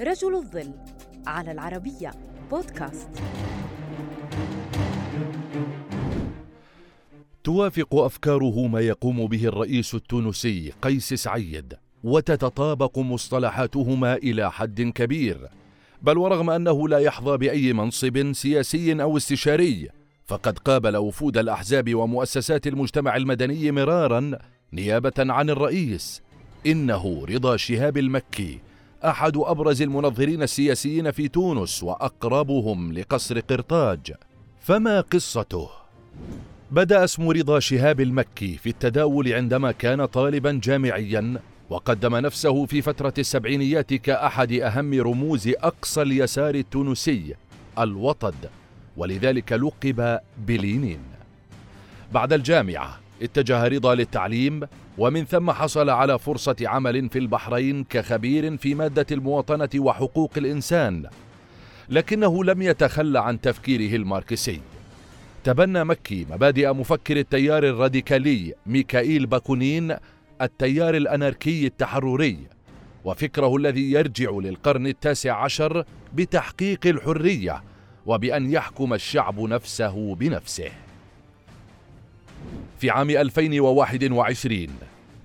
رجل الظل على العربية بودكاست. توافق أفكاره ما يقوم به الرئيس التونسي قيس سعيد وتتطابق مصطلحاتهما إلى حد كبير. بل ورغم أنه لا يحظى بأي منصب سياسي أو استشاري فقد قابل وفود الأحزاب ومؤسسات المجتمع المدني مرارا نيابة عن الرئيس. إنه رضا شهاب المكي أحد أبرز المنظرين السياسيين في تونس وأقربهم لقصر قرطاج. فما قصته؟ بدأ اسم رضا شهاب المكي في التداول عندما كان طالبا جامعيا وقدم نفسه في فترة السبعينيات كأحد أهم رموز أقصى اليسار التونسي الوطد ولذلك لقب بلينين. بعد الجامعة اتجه رضا للتعليم ومن ثم حصل على فرصة عمل في البحرين كخبير في مادة المواطنة وحقوق الإنسان لكنه لم يتخلى عن تفكيره الماركسي. تبنى مكي مبادئ مفكر التيار الراديكالي ميكائيل باكونين التيار الأناركي التحرري وفكره الذي يرجع للقرن التاسع عشر بتحقيق الحرية وبأن يحكم الشعب نفسه بنفسه. عام 2021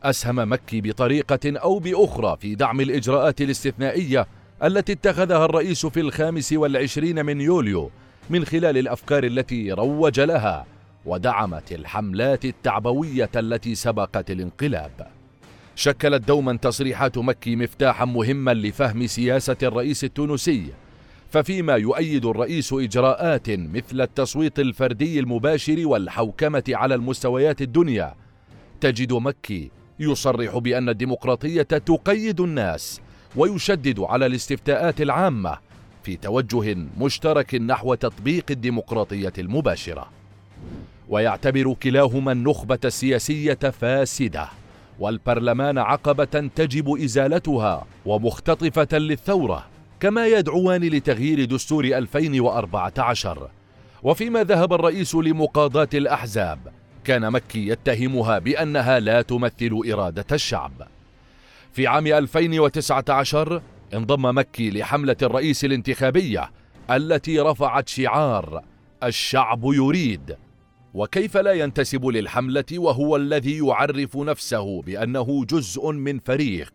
أسهم مكي بطريقة أو بأخرى في دعم الإجراءات الاستثنائية التي اتخذها الرئيس في الخامس والعشرين من يوليو من خلال الأفكار التي روج لها ودعمت الحملات التعبوية التي سبقت الانقلاب. شكلت دوما تصريحات مكي مفتاحا مهما لفهم سياسة الرئيس التونسي ففيما يؤيد الرئيس إجراءات مثل التصويت الفردي المباشر والحوكمة على المستويات الدنيا. تجد مكي يصرح بأن الديمقراطية تقيد الناس ويشدد على الاستفتاءات العامة في توجه مشترك نحو تطبيق الديمقراطية المباشرة. ويعتبر كلاهما النخبة السياسية فاسدة والبرلمان عقبة تجب إزالتها ومختطفة للثورة. كما يدعوان لتغيير دستور 2014 وفيما ذهب الرئيس لمقاضاة الأحزاب كان مكي يتهمها بأنها لا تمثل إرادة الشعب. في عام 2019 انضم مكي لحملة الرئيس الانتخابية التي رفعت شعار الشعب يريد. وكيف لا ينتسب للحملة وهو الذي يعرف نفسه بأنه جزء من فريق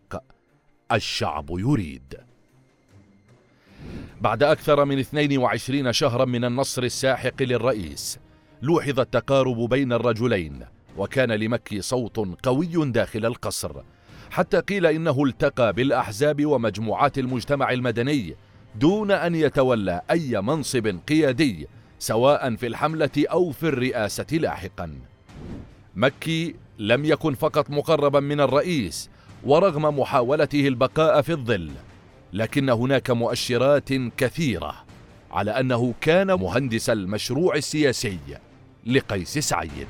الشعب يريد؟ بعد أكثر من 22 شهرا من النصر الساحق للرئيس لوحظ التقارب بين الرجلين وكان لمكي صوت قوي داخل القصر حتى قيل إنه التقى بالأحزاب ومجموعات المجتمع المدني دون أن يتولى أي منصب قيادي سواء في الحملة أو في الرئاسة لاحقا. مكي لم يكن فقط مقربا من الرئيس ورغم محاولته البقاء في الظل لكن هناك مؤشرات كثيرة على أنه كان مهندس المشروع السياسي لقيس سعيد.